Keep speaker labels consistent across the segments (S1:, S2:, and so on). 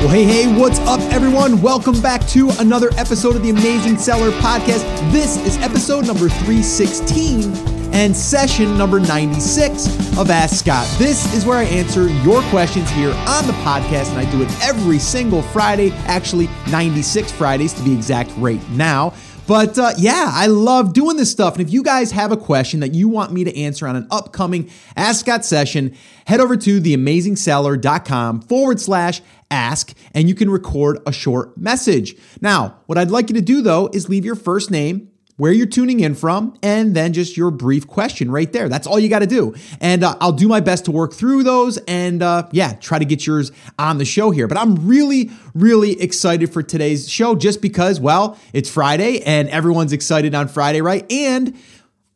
S1: Well, hey, hey, what's up, everyone? Welcome back to another episode of the Amazing Seller Podcast. This is episode number 316 and session number 96 of Ask Scott. This is where I answer your questions here on the podcast, and I do it every single Friday, actually, 96 Fridays to be exact right now. But uh, yeah, I love doing this stuff. And if you guys have a question that you want me to answer on an upcoming Ask Scott session, head over to theamazingseller.com forward slash ask and you can record a short message. Now, what I'd like you to do though is leave your first name where you're tuning in from, and then just your brief question right there. That's all you got to do. And uh, I'll do my best to work through those and, uh, yeah, try to get yours on the show here. But I'm really, really excited for today's show just because, well, it's Friday and everyone's excited on Friday, right? And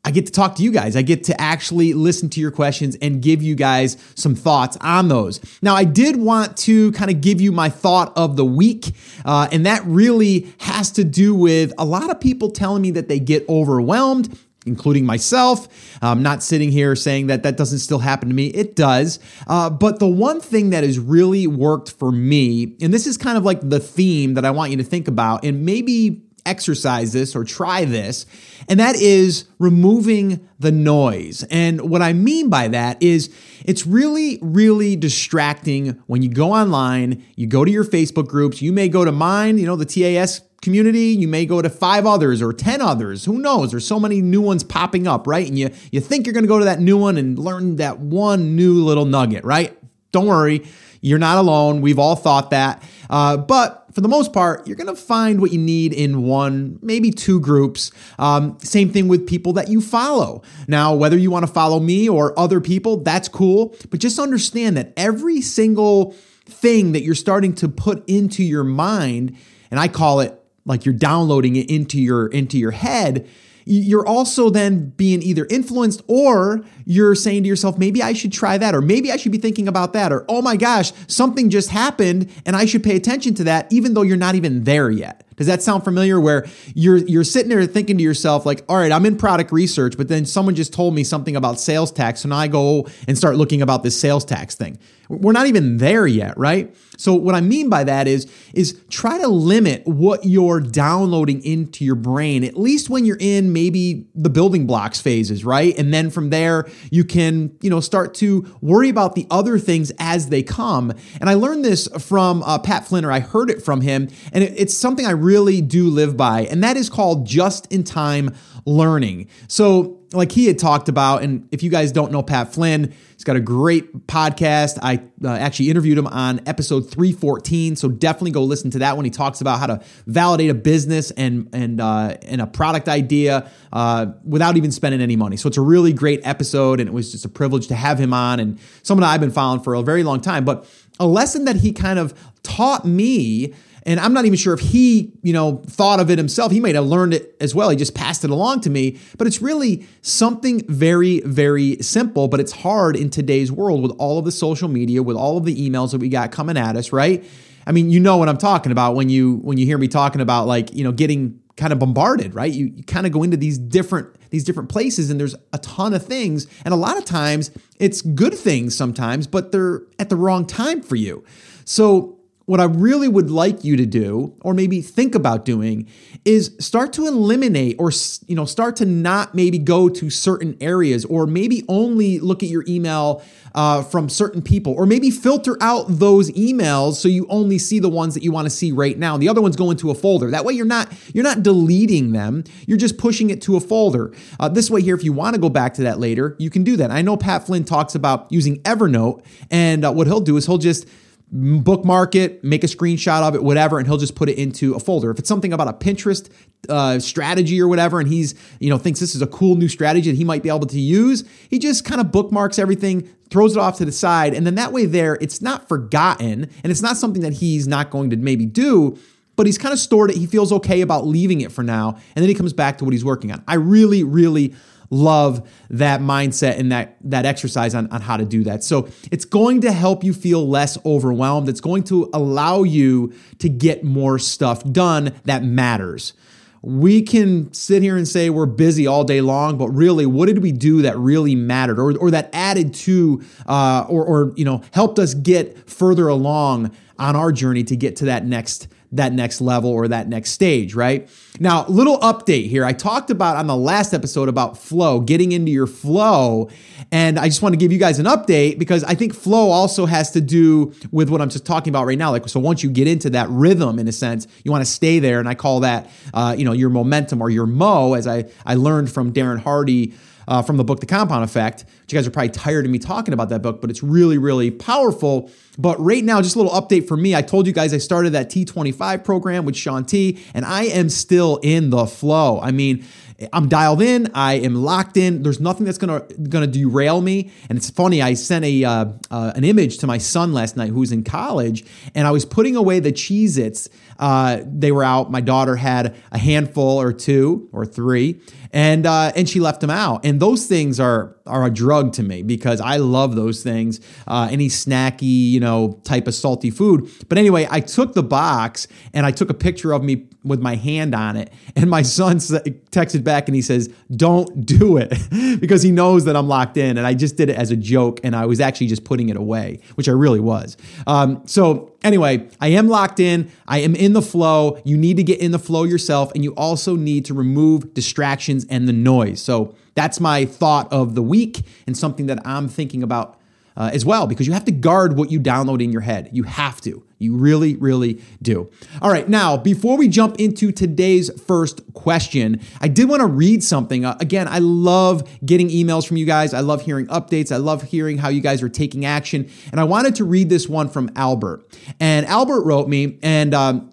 S1: I get to talk to you guys. I get to actually listen to your questions and give you guys some thoughts on those. Now, I did want to kind of give you my thought of the week, uh, and that really has to do with a lot of people telling me that they get overwhelmed including myself. I'm not sitting here saying that that doesn't still happen to me. It does. Uh, but the one thing that has really worked for me, and this is kind of like the theme that I want you to think about, and maybe exercise this or try this, and that is removing the noise. And what I mean by that is it's really, really distracting when you go online, you go to your Facebook groups, you may go to mine, you know, the TAS community, you may go to five others or 10 others. Who knows? There's so many new ones popping up, right? And you, you think you're going to go to that new one and learn that one new little nugget, right? Don't worry. You're not alone. We've all thought that. Uh, but for the most part, you're to find what you need in one, maybe two groups. Um, same thing with people that you follow. Now, whether you want to follow me or other people, that's cool. But just understand that every single thing that you're starting to put into your mind, and I call it like you're downloading it into your into your head you're also then being either influenced or you're saying to yourself, maybe I should try that, or maybe I should be thinking about that, or oh my gosh, something just happened and I should pay attention to that, even though you're not even there yet. Does that sound familiar? Where you're you're sitting there thinking to yourself, like, all right, I'm in product research, but then someone just told me something about sales tax, now I go and start looking about this sales tax thing. We're not even there yet, right? So what I mean by that is is try to limit what you're downloading into your brain, at least when you're in maybe the building blocks phases, right? And then from there, you can, you know, start to worry about the other things as they come. And I learned this from uh, Pat Flynn, or I heard it from him, and it, it's something I really do live by, and that is called just in time learning. So like he had talked about, and if you guys don't know Pat Flynn, he's got a great podcast. I uh, actually interviewed him on episode 314, so definitely go listen to that one. He talks about how to validate a business and and uh, and a product idea uh, without even spending any money. So it's a really great episode, and it was just a privilege to have him on, and someone I've been following for a very long time. But a lesson that he kind of taught me and I'm not even sure if he, you know, thought of it himself. He might have learned it as well. He just passed it along to me. But it's really something very, very simple, but it's hard in today's world with all of the social media, with all of the emails that we got coming at us, right? I mean, you know what I'm talking about when you when you hear me talking about like, you know, getting kind of bombarded, right? You, you kind of go into these different these different places and there's a ton of things and a lot of times it's good things sometimes, but they're at the wrong time for you. So what I really would like you to do, or maybe think about doing, is start to eliminate or you know start to not maybe go to certain areas, or maybe only look at your email uh, from certain people, or maybe filter out those emails so you only see the ones that you want to see right now. The other ones go into a folder. That way, you're not you're not deleting them. You're just pushing it to a folder. Uh, this way, here, if you want to go back to that later, you can do that. I know Pat Flynn talks about using Evernote, and uh, what he'll do is he'll just bookmark it, make a screenshot of it, whatever, and he'll just put it into a folder. If it's something about a Pinterest uh, strategy or whatever, and he's you know thinks this is a cool new strategy that he might be able to use, he just kind of bookmarks everything, throws it off to the side, and then that way there, it's not forgotten, and it's not something that he's not going to maybe do. But he's kind of stored it. He feels okay about leaving it for now. And then he comes back to what he's working on. I really, really love that mindset and that that exercise on, on how to do that. So it's going to help you feel less overwhelmed. It's going to allow you to get more stuff done that matters. we can sit here and say we're busy all day long, but really, what did we do that really mattered or, or that added to uh, or, or you know helped us get further along on our journey to get to that next that next level or that next stage, right? Now, little update here. I talked about on the last episode about flow, getting into your flow. And I just want to give you guys an update because I think flow also has to do with what I'm just talking about right now. Like, so once you get into that rhythm, in a sense, you want to stay there. And I call that, uh, you know, your momentum or your mo, as I, I learned from Darren Hardy uh, from the book The Compound Effect, which you guys are probably tired of me talking about that book, but it's really, really powerful. But right now, just a little update for me. I told you guys I started that T25 program with Shaun T, and I am still in the flow. I mean, I'm dialed in. I am locked in. There's nothing that's gonna gonna derail me. And it's funny. I sent a uh, uh, an image to my son last night, who's in college, and I was putting away the Cheez-Its. Uh, they were out. My daughter had a handful or two or three, and uh, and she left them out. And those things are are a drug to me because I love those things. Uh, any snacky, you know, type of salty food. But anyway, I took the box and I took a picture of me with my hand on it, and my son texted back and he says, "Don't do it," because he knows that I'm locked in. And I just did it as a joke, and I was actually just putting it away, which I really was. Um, so anyway, I am locked in. I am in the flow. You need to get in the flow yourself, and you also need to remove distractions and the noise. So that's my thought of the week and something that I'm thinking about uh, as well, because you have to guard what you download in your head. You have to. You really, really do. All right, now, before we jump into today's first question, I did want to read something. Uh, again, I love getting emails from you guys. I love hearing updates. I love hearing how you guys are taking action. And I wanted to read this one from Albert. And Albert wrote me, and um,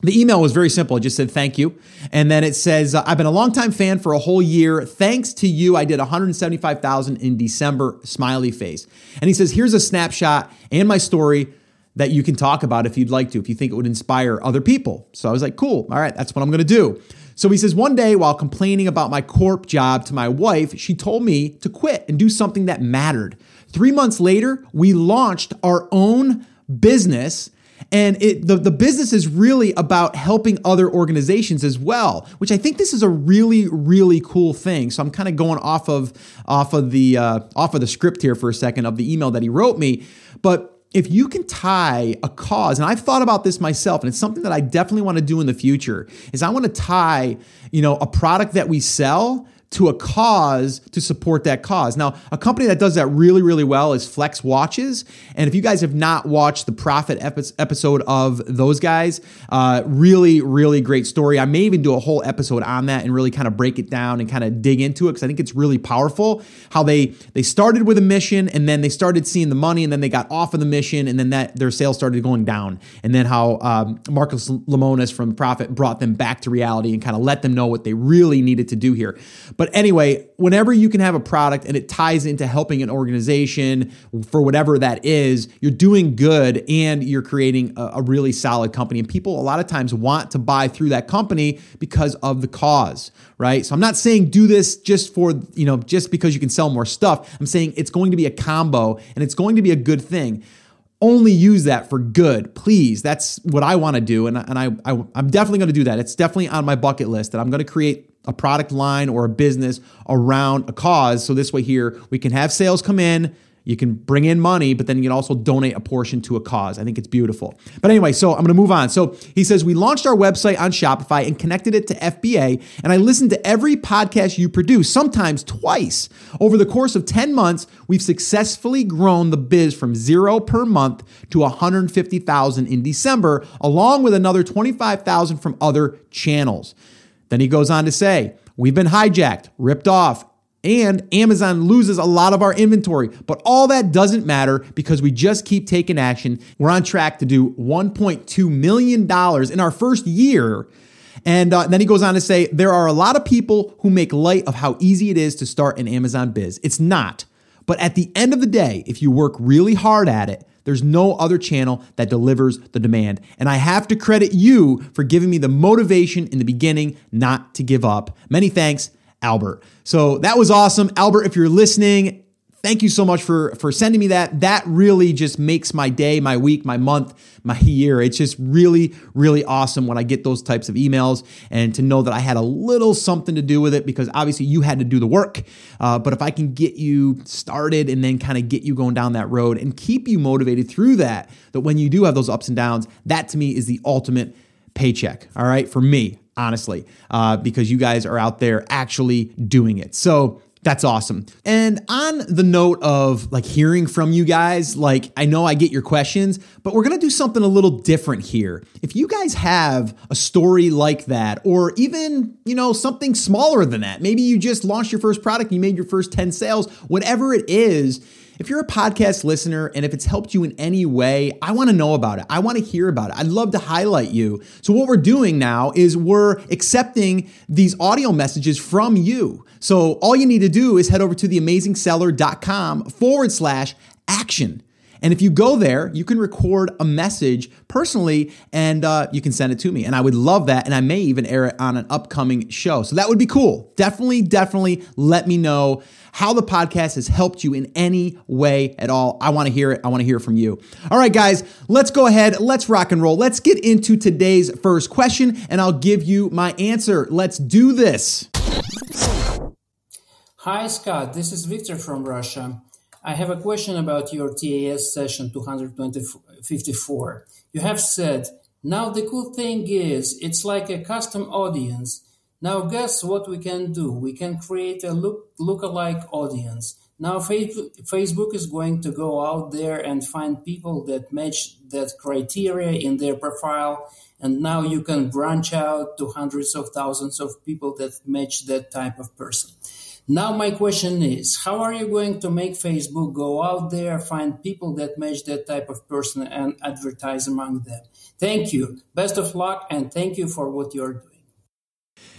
S1: the email was very simple. It just said thank you. And then it says, uh, I've been a longtime fan for a whole year. Thanks to you, I did 175,000 in December, smiley face. And he says, here's a snapshot and my story that you can talk about if you'd like to, if you think it would inspire other people. So I was like, cool. All right, that's what I'm going to do. So he says, one day while complaining about my corp job to my wife, she told me to quit and do something that mattered. Three months later, we launched our own business and it, the, the business is really about helping other organizations as well, which I think this is a really, really cool thing. So I'm kind of going off of off of the uh, off of the script here for a second of the email that he wrote me. But if you can tie a cause, and I've thought about this myself, and it's something that I definitely want to do in the future, is I want to tie, you know, a product that we sell to a cause to support that cause. Now, a company that does that really, really well is Flex Watches. And if you guys have not watched the profit episode of those guys, uh, really, really great story. I may even do a whole episode on that and really kind of break it down and kind of dig into it because I think it's really powerful how they they started with a mission and then they started seeing the money and then they got off of the mission and then that their sales started going down and then how um, Marcus Lemonis from Profit brought them back to reality and kind of let them know what they really needed to do here. But anyway, whenever you can have a product and it ties into helping an organization for whatever that is, you're doing good and you're creating a, a, really solid company. And people a lot of times want to buy through that company because of the cause, right? So I'm not saying do this just for, you know, just because you can sell more stuff. I'm saying it's going to be a combo and it's going to be a good thing only use that for good please that's what i want to do and, and I, I i'm definitely going to do that it's definitely on my bucket list that i'm going to create a product line or a business around a cause. So this way here, we can have sales come in, you can bring in money, but then you can also donate a portion to a cause. I think it's beautiful. But anyway, so I'm going to move on. So he says, We launched our website on Shopify and connected it to FBA, and I listened to every podcast you produce, sometimes twice. Over the course of 10 months, we've successfully grown the biz from zero per month to 150,000 in December, along with another 25,000 from other channels. Then he goes on to say, We've been hijacked, ripped off, and Amazon loses a lot of our inventory. But all that doesn't matter because we just keep taking action. We're on track to do $1.2 million in our first year. And uh, then he goes on to say, There are a lot of people who make light of how easy it is to start an Amazon biz. It's not. But at the end of the day, if you work really hard at it, there's no other channel that delivers the demand. And I have to credit you for giving me the motivation in the beginning not to give up. Many thanks, Albert. So that was awesome. Albert, if you're listening, Thank you so much for for sending me that. That really just makes my day, my week, my month, my year. It's just really really awesome when I get those types of emails and to know that I had a little something to do with it because obviously you had to do the work. Uh, but if I can get you started and then kind of get you going down that road and keep you motivated through that, that when you do have those ups and downs, that to me is the ultimate paycheck. All right, for me honestly, uh, because you guys are out there actually doing it. So that's awesome. And on the note of like hearing from you guys, like I know I get your questions, but we're going to do something a little different here. If you guys have a story like that or even, you know, something smaller than that, maybe you just launched your first product, you made your first 10 sales, whatever it is, if you're a podcast listener and if it's helped you in any way, I want to know about it. I want to hear about it. I'd love to highlight you. So, what we're doing now is we're accepting these audio messages from you. So, all you need to do is head over to theamazingseller.com forward slash action. And if you go there, you can record a message personally and uh, you can send it to me. And I would love that. And I may even air it on an upcoming show. So that would be cool. Definitely, definitely let me know how the podcast has helped you in any way at all. I want to hear it. I want to hear from you. All right, guys, let's go ahead. Let's rock and roll. Let's get into today's first question and I'll give you my answer. Let's do this.
S2: Hi, Scott. This is Victor from Russia. I have a question about your TAS session 254. You have said, now the cool thing is, it's like a custom audience. Now guess what we can do? We can create a look lookalike audience. Now Facebook is going to go out there and find people that match that criteria in their profile. And now you can branch out to hundreds of thousands of people that match that type of person. Now, my question is how are you going to make Facebook go out there, find people that match that type of person, and advertise among them? Thank you. Best of luck, and thank you for what you're doing.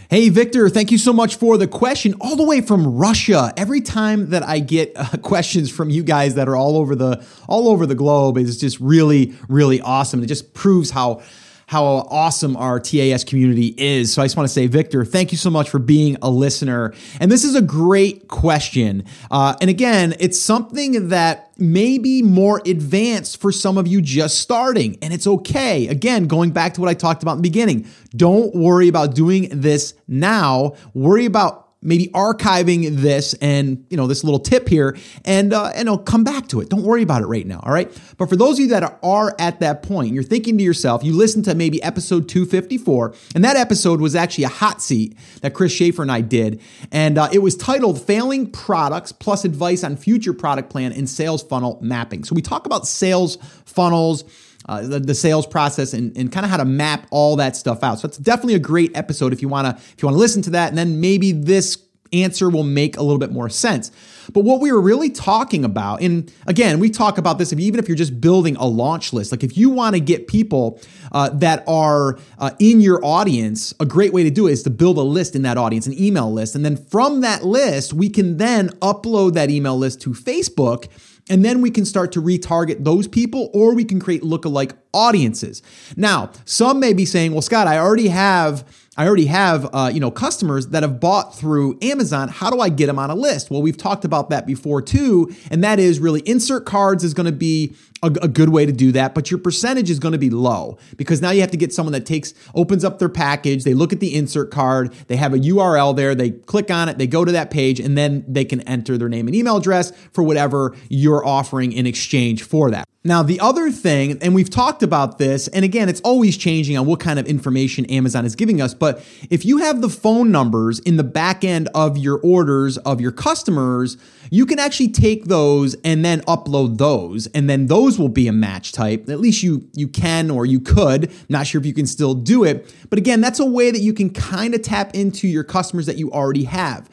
S1: Hey, Victor, thank you so much for the question all the way from Russia. Every time that I get uh, questions from you guys that are all over the all over the globe is just really really awesome. It just proves how how awesome our TAS community is. So I just want to say, Victor, thank you so much for being a listener. And this is a great question. Uh, and again, it's something that may be more advanced for some of you just starting, and it's okay. Again, going back to what I talked about in the beginning, don't worry about doing this now. Worry about maybe archiving this and you know this little tip here and uh, and I'll come back to it. Don't worry about it right now, all right? But for those of you that are at that point, you're thinking to yourself, you listen to maybe episode 254, and that episode was actually a hot seat that Chris Shaffer and I did, and uh, it was titled "Failing Products Plus Advice on Future Product Plan and Sales Funnel Mapping." So we talk about sales funnels uh, the, the, sales process and, and kind of how to map all that stuff out. So it's definitely a great episode if you want to if you want to listen to that, and then maybe this answer will make a little bit more sense. But what we were really talking about, and again, we talk about this even if you're just building a launch list, like if you want to get people uh, that are uh, in your audience, a great way to do it is to build a list in that audience, an email list. And then from that list, we can then upload that email list to Facebook and then we can start to retarget those people or we can create lookalike audiences. Now, some may be saying, well, Scott, I already have I already have uh, you know customers that have bought through Amazon. How do I get them on a list? Well, we've talked about that before too, and that is really insert cards is going to be a, a, good way to do that, but your percentage is going to be low because now you have to get someone that takes opens up their package, they look at the insert card, they have a URL there, they click on it, they go to that page, and then they can enter their name and email address for whatever you're offering in exchange for that. Now, the other thing, and we've talked about this, and again, it's always changing on what kind of information Amazon is giving us, but if you have the phone numbers in the back end of your orders of your customers, you can actually take those and then upload those, and then those will be a match type. At least you you can or you could. Not sure if you can still do it, but again, that's a way that you can kind of tap into your customers that you already have.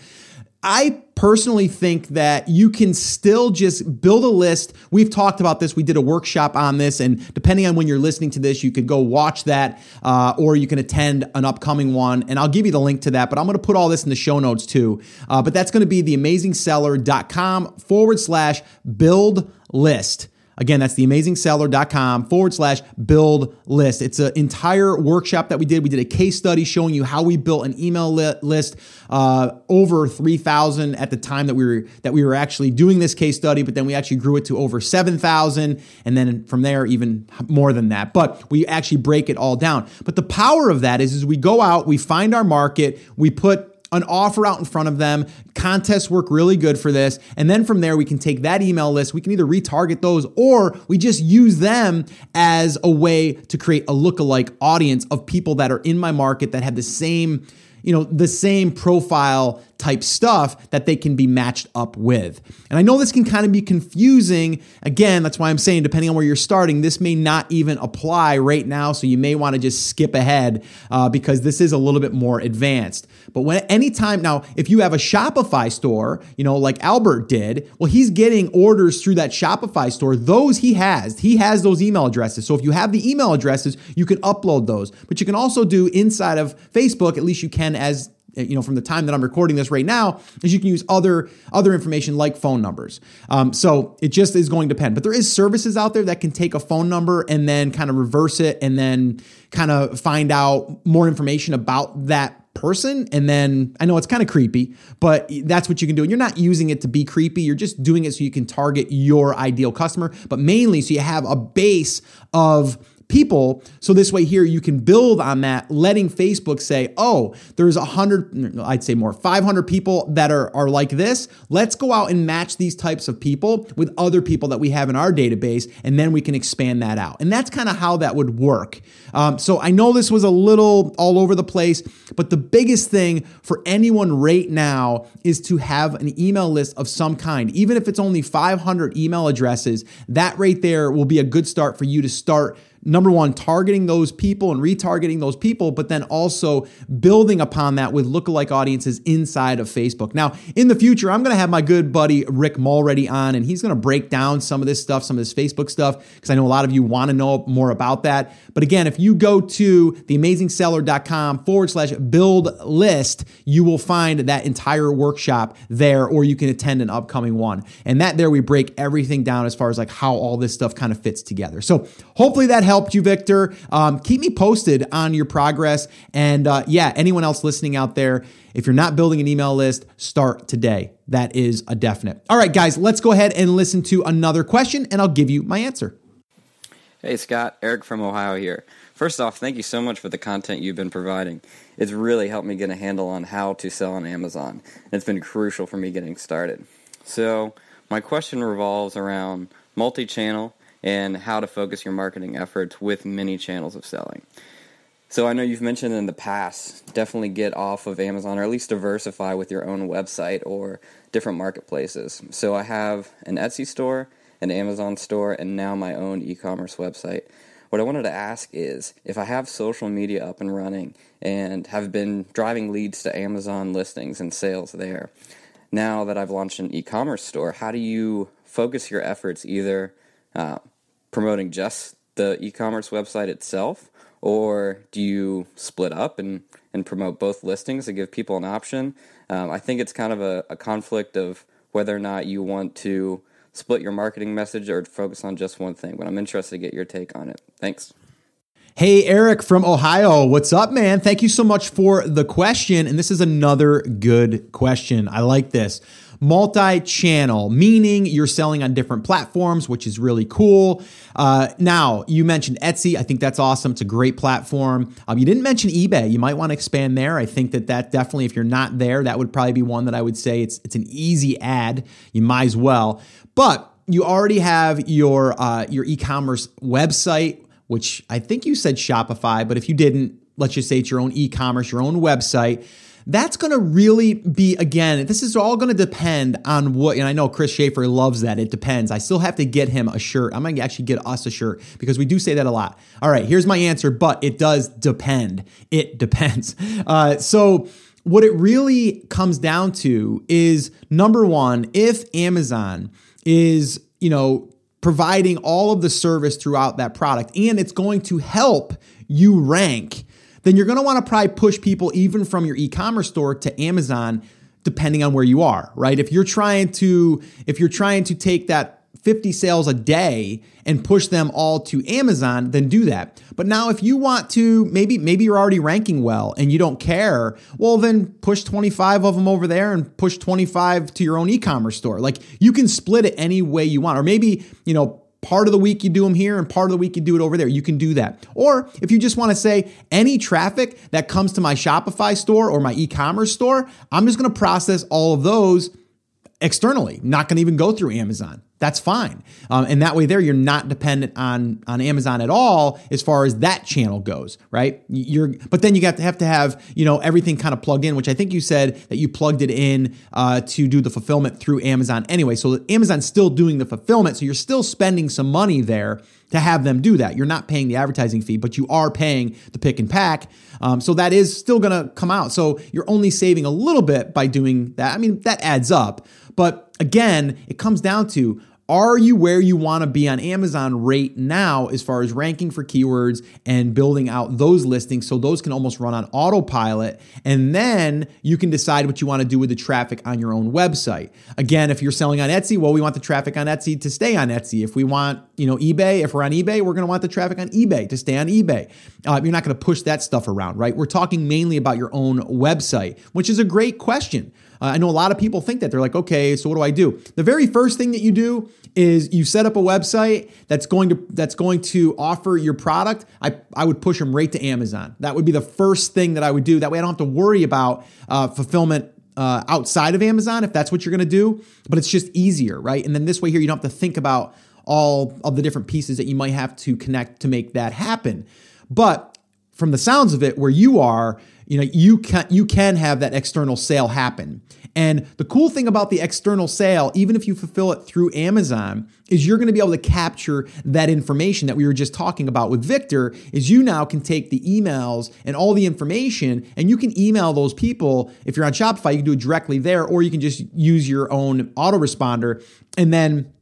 S1: I personally think that you can still just build a list. We've talked about this. We did a workshop on this, and depending on when you're listening to this, you could go watch that, uh, or you can attend an upcoming one. And I'll give you the link to that. But I'm going to put all this in the show notes too. Uh, but that's going to be theamazingseller.com forward slash build list. Again, that's theamazingseller.com forward slash build list. It's an entire workshop that we did. We did a case study showing you how we built an email li- list uh, over 3,000 at the time that we were that we were actually doing this case study, but then we actually grew it to over 7,000, and then from there even more than that. But we actually break it all down. But the power of that is, is we go out, we find our market, we put an offer out in front of them. Contests work really good for this. And then from there, we can take that email list, we can either retarget those or we just use them as a way to create a lookalike audience of people that are in my market that have the same you know, the same profile type stuff that they can be matched up with. And I know this can kind of be confusing. Again, that's why I'm saying, depending on where you're starting, this may not even apply right now. So you may want to just skip ahead uh, because this is a little bit more advanced. But when anytime now, if you have a Shopify store, you know, like Albert did, well, he's getting orders through that Shopify store. Those he has, he has those email addresses. So if you have the email addresses, you can upload those. But you can also do inside of Facebook, at least you can as you know from the time that I'm recording this right now is you can use other other information like phone numbers. Um, so it just is going to depend. But there is services out there that can take a phone number and then kind of reverse it and then kind of find out more information about that person and then I know it's kind of creepy, but that's what you can do. And you're not using it to be creepy. You're just doing it so you can target your ideal customer, but mainly so you have a base of people. So this way here, you can build on that, letting Facebook say, oh, there's a hundred, I'd say more, 500 people that are, are like this. Let's go out and match these types of people with other people that we have in our database. And then we can expand that out. And that's kind of how that would work. Um, so I know this was a little all over the place, but the biggest thing for anyone right now is to have an email list of some kind. Even if it's only 500 email addresses, that right there will be a good start for you to start number one, targeting those people and retargeting those people, but then also building upon that with lookalike audiences inside of Facebook. Now, in the future, I'm going to have my good buddy Rick Mulready on, and he's going to break down some of this stuff, some of this Facebook stuff, because I know a lot of you want to know more about that. But again, if you go to theamazingseller.com forward slash build list, you will find that entire workshop there, or you can attend an upcoming one. And that there we break everything down as far as like how all this stuff kind of fits together. So hopefully that helps helped you, Victor. Um, keep me posted on your progress. And uh, yeah, anyone else listening out there, if you're not building an email list, start today. That is a definite. All right, guys, let's go ahead and listen to another question, and I'll give you my answer.
S3: Hey, Scott, Eric from Ohio here. First off, thank you so much for the content you've been providing. It's really helped me get a handle on how to sell on Amazon. It's been crucial for me getting started. So, my question revolves around multi channel and how to focus your marketing efforts with many channels of selling. So I know you've mentioned in the past, definitely get off of Amazon or at least diversify with your own website or different marketplaces. So I have an Etsy store, an Amazon store, and now my own e-commerce website. What I wanted to ask is if I have social media up and running and have been driving leads to Amazon listings and sales there, now that I've launched an e-commerce store, how do you focus your efforts either uh, promoting just the e-commerce website itself or do you split up and, and promote both listings to give people an option um, i think it's kind of a, a, conflict of whether or not you want to split your marketing message or focus on just one thing but i'm interested to get your take on it thanks
S1: Hey, Eric from Ohio. What's up, man? Thank you so much for the question. And this is another good question. I like this multi channel, meaning you're selling on different platforms, which is really cool. Uh, now, you mentioned Etsy. I think that's awesome. It's a great platform. Um, you didn't mention eBay. You might want to expand there. I think that that definitely, if you're not there, that would probably be one that I would say it's, it's an easy ad. You might as well. But you already have your uh, your e-commerce website, which I think you said Shopify, but if you didn't, let's just say it's your own e-commerce, your own website that's going to really be, again, this is all going to depend on what, and I know Chris Shaffer loves that. It depends. I still have to get him a shirt. I'm going to actually get us a shirt because we do say that a lot. All right, here's my answer, but it does depend. It depends. Uh, so, what it really comes down to is number one, if Amazon is, you know, providing all of the service throughout that product and it's going to help you rank then you're going to want to probably push people even from your e-commerce store to Amazon depending on where you are, right? If you're trying to if you're trying to take that 50 sales a day and push them all to Amazon, then do that. But now if you want to maybe maybe you're already ranking well and you don't care, well then push 25 of them over there and push 25 to your own e-commerce store. Like you can split it any way you want. Or maybe, you know, part of the week you do them here and part of the week you do it over there. You can do that. Or if you just want to say any traffic that comes to my Shopify store or my e-commerce store, I'm just going to process all of those externally, not going to even go through Amazon. That's fine. Um, and that way there, you're not dependent on, on Amazon at all as far as that channel goes, right? You're, but then you got to have to have, you know, everything kind of plugged in, which I think you said that you plugged it in uh, to do the fulfillment through Amazon anyway. So Amazon's still doing the fulfillment. So you're still spending some money there to have them do that. You're not paying the advertising fee, but you are paying the pick and pack. Um, so that is still going to come out. So you're only saving a little bit by doing that. I mean, that adds up. But again, it comes down to are you where you want to be on Amazon right now as far as ranking for keywords and building out those listings so those can almost run on autopilot? And then you can decide what you want to do with the traffic on your own website. Again, if you're selling on Etsy, well, we want the traffic on Etsy to stay on Etsy. If we want, you know, eBay, if we're on eBay, we're going to want the traffic on eBay to stay on eBay. Uh, you're not going to push that stuff around, right? We're talking mainly about your own website, which is a great question. Uh, I know a lot of people think that they're like, okay, so what do I do? The very first thing that you do is you set up a website that's going to that's going to offer your product. I I would push them right to Amazon. That would be the first thing that I would do. That way, I don't have to worry about uh, fulfillment uh, outside of Amazon if that's what you're going to do. But it's just easier, right? And then this way here, you don't have to think about all of the different pieces that you might have to connect to make that happen. But from the sounds of it, where you are, you know you can you can have that external sale happen. And the cool thing about the external sale even if you fulfill it through amazon is you're going to be able to capture that information that we were just talking about with victor is you now can take the emails and all the information and you can email those people. If you're on shopify you can do it directly there or you can just use your own autoresponder. And then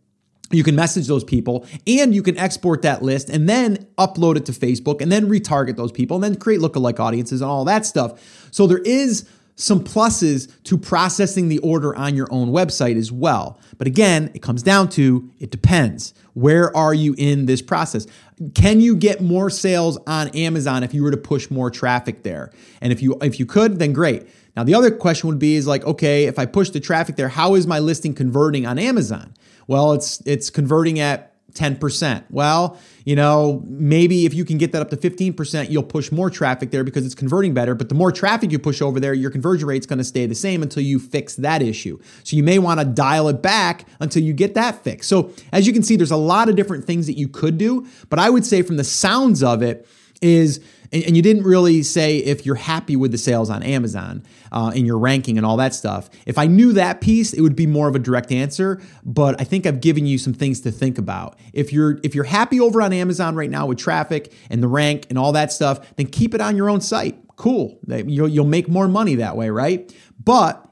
S1: you can message those people and you can export that list and then upload it to Facebook and then retarget those people and then create lookalike audiences and all that stuff. So there is some pluses to processing the order on your own website as well. But again, it comes down to it depends. Where are you in this process? Can you get more sales on Amazon if you were to push more traffic there? And if you if you could, then great. Now the other question would be is like, okay, if I push the traffic there, how is my listing converting on Amazon? Well, it's it's converting at 10%. Well, you know, maybe if you can get that up to 15%, you'll push more traffic there because it's converting better. But the more traffic you push over there, your conversion rate's going to stay the same until you fix that issue. So you may want to dial it back until you get that fixed. So as you can see, there's a lot of different things that you could do. But I would say from the sounds of it, is and, you didn't really say if you're happy with the sales on Amazon uh, in your ranking and all that stuff. If I knew that piece, it would be more of a direct answer. But I think I've given you some things to think about. If you're if you're happy over on Amazon right now with traffic and the rank and all that stuff, then keep it on your own site. Cool, you'll, you'll make more money that way, right? But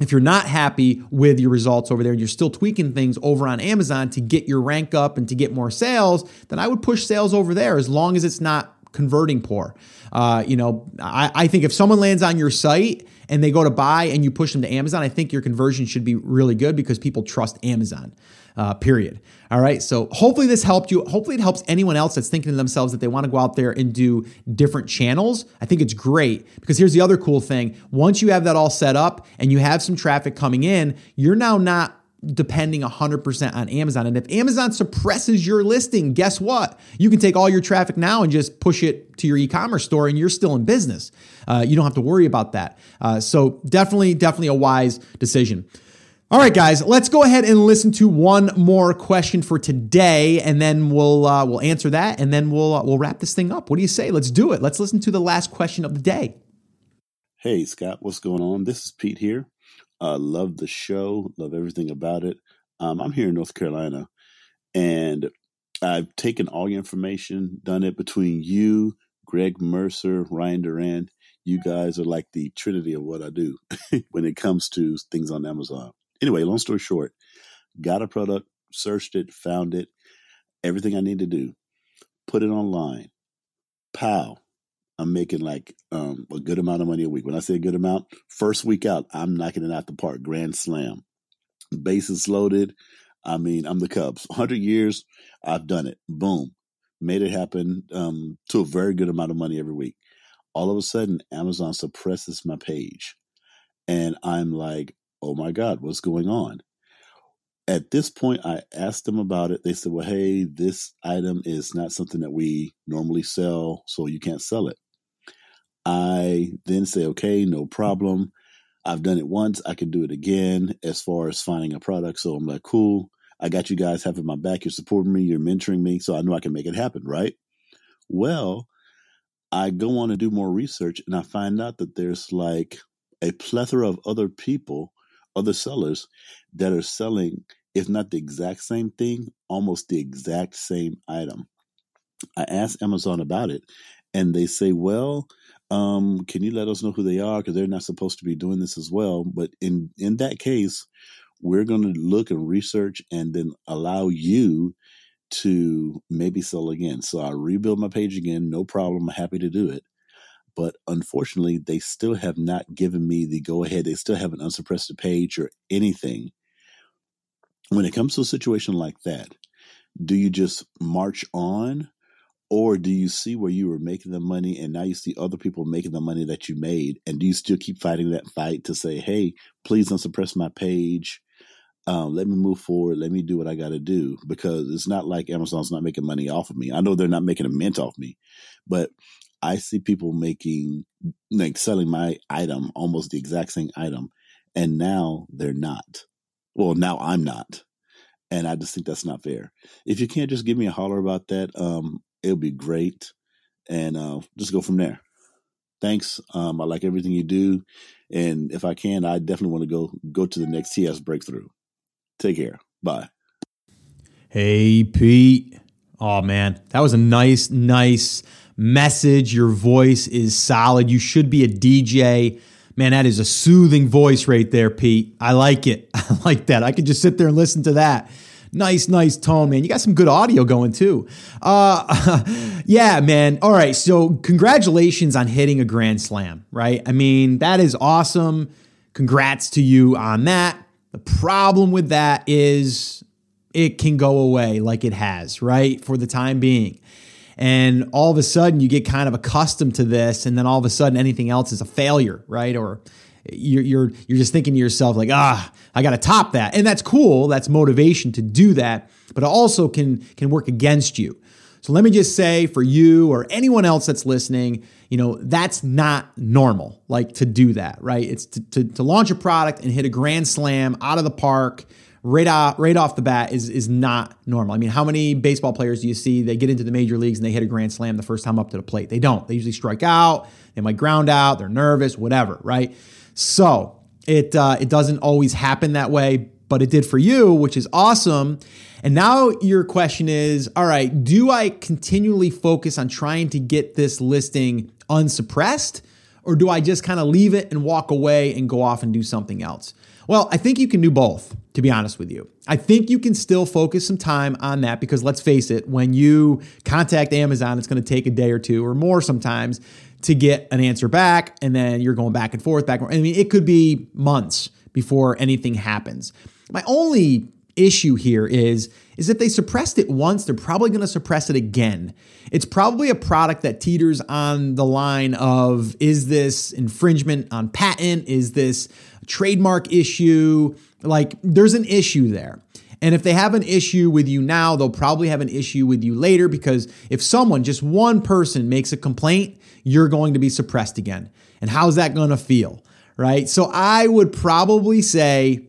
S1: if you're not happy with your results over there and you're still tweaking things over on Amazon to get your rank up and to get more sales, then I would push sales over there as long as it's not converting poor. Uh, you know, I, I think if someone lands on your site and they go to buy and you push them to Amazon, I think your conversion should be really good because people trust Amazon. Uh, period. All right. So hopefully this helped you. Hopefully it helps anyone else that's thinking to themselves that they want to go out there and do different channels. I think it's great because here's the other cool thing. Once you have that all set up and you have some traffic coming in, you're now not depending 100% on Amazon. And if Amazon suppresses your listing, guess what? You can take all your traffic now and just push it to your e commerce store and you're still in business. Uh, you don't have to worry about that. Uh, so, definitely, definitely a wise decision. All right, guys, let's go ahead and listen to one more question for today, and then we'll uh, we'll answer that, and then we'll uh, we'll wrap this thing up. What do you say? Let's do it. Let's listen to the last question of the day.
S4: Hey, Scott, what's going on? This is Pete here. Uh, love the show, love everything about it. Um, I'm here in North Carolina, and I've taken all your information, done it between you, Greg Mercer, Ryan Moran. You guys are like the trinity of what I do when it comes to things on Amazon. Anyway, long story short, got a product, searched it, found it, everything I need to do, put it online. Pow, I'm making like um, a good amount of money a week. When I say a good amount, first week out, I'm knocking it out the park, grand slam. Bases loaded. I mean, I'm the Cubs. 100 years, I've done it. Boom. Made it happen um, to a very good amount of money every week. All of a sudden, Amazon suppresses my page. And I'm like, oh my God, what's going on? At this point, I asked them about it. They said, well, hey, this item is not something that we normally sell, so you can't sell it. I then say, okay, no problem. I've done it once. I can do it again as far as finding a product. So I'm like, cool. I got you guys having my back. You're supporting me. You're mentoring me. So I know I can make it happen, right? Well, I go on to do more research and I find out that there's like a plethora of other people, other sellers that are selling, if not the exact same thing, almost the exact same item. I asked Amazon about it and they say, well, um, can you let us know who they are? Because they're not supposed to be doing this as well. But in, in that case, we're going to look and research and then allow you to maybe sell again. So I rebuild my page again, no problem. I'm happy to do it. But unfortunately, they still have not given me the go ahead. They still haven't unsuppressed the page or anything. When it comes to a situation like that, do you just march on or do you see where you were making the money and now you see other people making the money that you made? And do you still keep fighting that fight to say, hey, please don't suppress my page? Um, let me move forward. Let me do what I got to do because it's not like Amazon's not making money off of me. I know they're not making a mint off me, but I see people making, like selling my item, almost the exact same item. And now they're not. Well, now I'm not. And I just think that's not fair. If you can't just give me a holler about that, um, it'll be great. And uh, just go from there. Thanks. Um, I like everything you do. And if I can, I definitely want to go go to the next TS breakthrough. Take care. Bye.
S1: Hey, Pete. Oh, man. That was a nice, nice message. Your voice is solid. You should be a DJ. Man, that is a soothing voice right there, Pete. I like it. I like that. I could just sit there and listen to that. Nice, nice tone, man. You got some good audio going too. Uh, yeah, man. All right. So, congratulations on hitting a grand slam, right? I mean, that is awesome. Congrats to you on that. The problem with that is it can go away like it has, right? For the time being. And all of a sudden, you get kind of accustomed to this, and then all of a sudden, anything else is a failure, right? Or you're you're you're just thinking to yourself like ah I got to top that and that's cool that's motivation to do that but it also can can work against you so let me just say for you or anyone else that's listening you know that's not normal like to do that right it's to, to, to launch a product and hit a grand slam out of the park right off right off the bat is is not normal. I mean, how many baseball players do you see they get into the major leagues and they hit a grand slam the first time up to the plate? They don't. They usually strike out, they might ground out, they're nervous, whatever, right? So it uh, it doesn't always happen that way, but it did for you, which is awesome. And now your question is, all right, do I continually focus on trying to get this listing unsuppressed, or do I just kind of leave it and walk away and go off and do something else? Well, I think you can do both, to be honest with you. I think you can still focus some time on that because let's face it, when you contact Amazon, it's going to take a day or two or more sometimes to get an answer back. And then you're going back and forth, back and forth. I mean, it could be months before anything happens. My only issue here is is if they suppressed it once, they're probably going to suppress it again. It's probably a product that teeters on the line of is this infringement on patent? Is this trademark issue? Like there's an issue there. And if they have an issue with you now, they'll probably have an issue with you later because if someone, just one person, makes a complaint, you're going to be suppressed again. And how's that going to feel? Right. So I would probably say,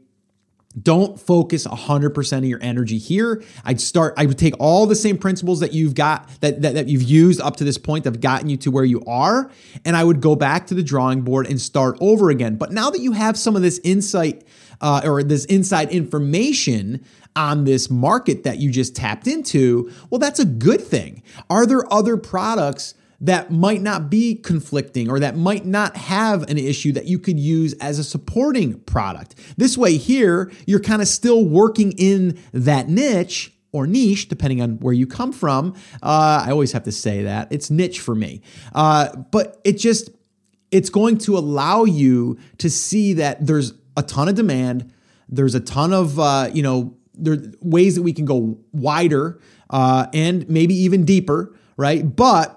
S1: don't focus 100% of your energy here. I'd start, I would take all the same principles that you've got, that, that, that, you've used up to this point that have gotten you to where you are, and I would go back to the drawing board and start over again. But now that you have some of this insight uh, or this inside information on this market that you just tapped into, well, that's a good thing. Are there other products that might not be conflicting or that might not have an issue that you could use as a supporting product? This way, here, you're kind of still working in that niche or niche, depending on where you come from. Uh, I always have to say that it's niche for me, uh, but it just it's going to allow you to see that there's a ton of demand. There's a ton of uh, you know there are ways that we can go wider uh, and maybe even deeper, right? But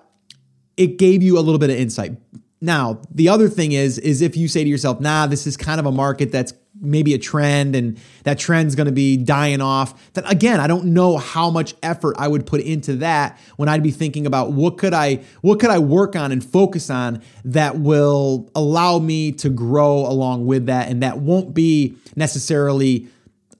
S1: it gave you a little bit of insight. Now, the other thing is, is if you say to yourself, nah, this is kind of a market that's maybe a trend and that trend's going to be dying off then again i don't know how much effort i would put into that when i'd be thinking about what could i what could i work on and focus on that will allow me to grow along with that and that won't be necessarily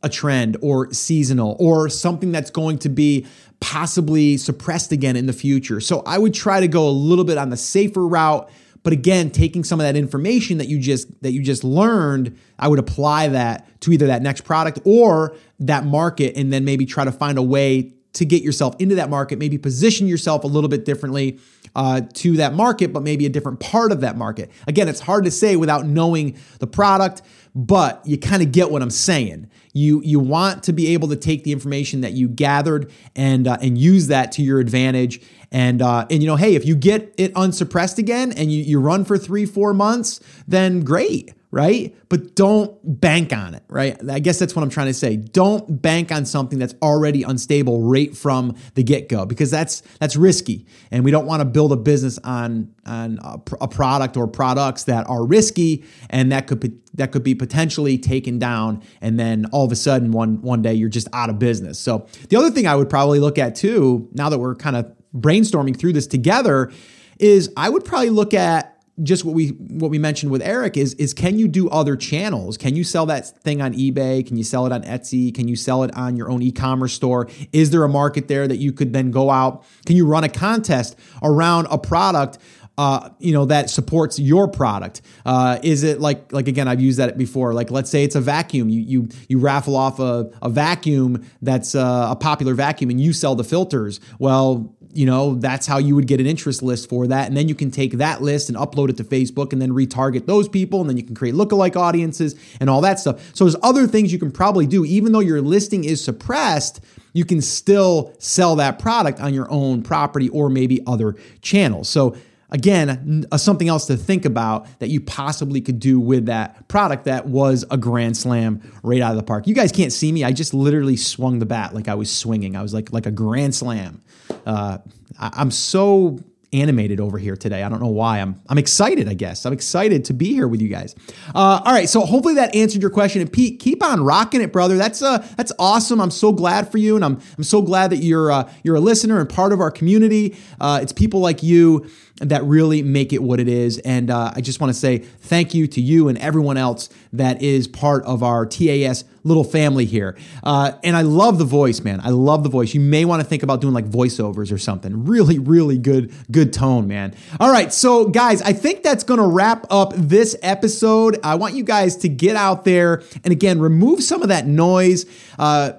S1: a trend or seasonal or something that's going to be possibly suppressed again in the future so i would try to go a little bit on the safer route but again, taking some of that information that you just that you just learned, I would apply that to either that next product or that market and then maybe try to find a way to get yourself into that market, maybe position yourself a little bit differently uh, to that market, but maybe a different part of that market. Again, it's hard to say without knowing the product, but you kind of get what I'm saying. You you want to be able to take the information that you gathered and uh, and use that to your advantage. And uh, and you know, hey, if you get it unsuppressed again and you, you run for three four months, then great right? But don't bank on it, right? I guess that's what I'm trying to say. Don't bank on something that's already unstable right from the get-go because that's that's risky. And we don't want to build a business on on a, a product or products that are risky and that could that could be potentially taken down and then all of a sudden one one day you're just out of business. So the other thing I would probably look at too, now that we're kind of brainstorming through this together, is I would probably look at just what we what we mentioned with Eric is is can you do other channels? Can you sell that thing on eBay? Can you sell it on Etsy? Can you sell it on your own e-commerce store? Is there a market there that you could then go out? Can you run a contest around a product? Uh, you know that supports your product. Uh, is it like like again? I've used that before. Like let's say it's a vacuum. You you you raffle off a, a vacuum that's uh, a popular vacuum, and you sell the filters. Well, you know, that's how you would get an interest list for that. And then you can take that list and upload it to Facebook and then retarget those people. And then you can create lookalike audiences and all that stuff. So there's other things you can probably do. Even though your listing is suppressed, you can still sell that product on your own property or maybe other channels. So again, uh, something else to think about that you possibly could do with that product that was a grand slam right out of the park. You guys can't see me. I just literally swung the bat like I was swinging. I was like like a grand slam. Uh, I, I'm so animated over here today. I don't know why. I'm I'm excited. I guess I'm excited to be here with you guys. Uh, all right, so hopefully that answered your question. And Pete, keep on rocking it, brother. That's uh that's awesome. I'm so glad for you, and I'm I'm so glad that you're uh, you're a listener and part of our community. Uh, it's people like you that really make it what it is. And uh, I just want to say thank you to you and everyone else that is part of our TAS little family here. Uh, and I love the voice, man. I love the voice. You may want to think about doing like voiceovers or something. Really, really good, good tone, man. All right, so guys, I think that's going to wrap up this episode. I want you guys to get out there and again remove some of that noise. Uh,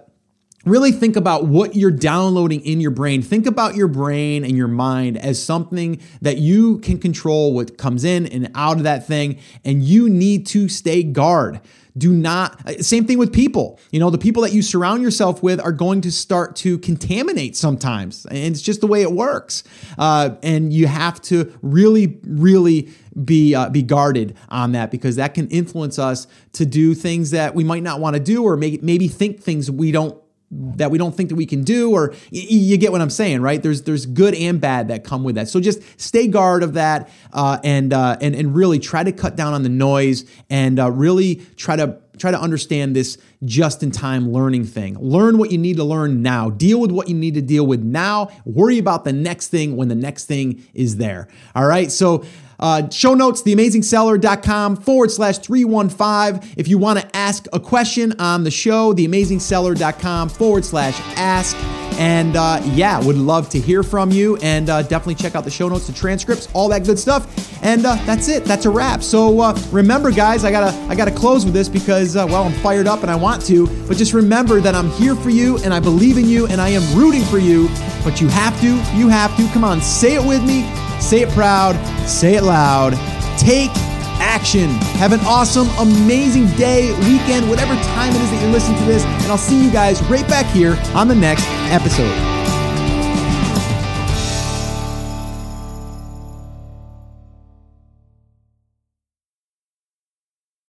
S1: really think about what you're downloading in your brain. Think about your brain and your mind as something that you can control what comes in and out of that thing, and you need to stay guard. Do not, same thing with people. You know, the people that you surround yourself with are going to start to contaminate sometimes. And it's just the way it works. Uh, and you have to really, really be uh, be guarded on that because that can influence us to do things that we might not want to do or maybe, maybe think things we don't that we don't think that we can do or you get what i'm saying right? There's there's good and bad that come with that. So just stay guard of that uh, and uh, and and really try to cut down on the noise and uh, really try to try to understand this just in time learning thing. Learn what you need to learn now. Deal with what you need to deal with now. Worry about the next thing when the next thing is there. All right? So uh, show notes, theamazingseller.com forward slash 315. If you want to ask a question on the show, theamazingseller.com forward slash ask. And uh, yeah, would love to hear from you. And uh, definitely check out the show notes, the transcripts, all that good stuff. And uh, that's it. That's a wrap. So uh, remember, guys, I gotta I gotta close with this because uh, well, I'm fired up and I want to. But just remember that I'm here for you and I believe in you and I am rooting for you. But you have to, you have to. Come on, say it with me. Say it proud, say it loud. Take action. Have an awesome, amazing day, weekend, whatever time it is that you're listening to this. And I'll see you guys right back here on the next episode.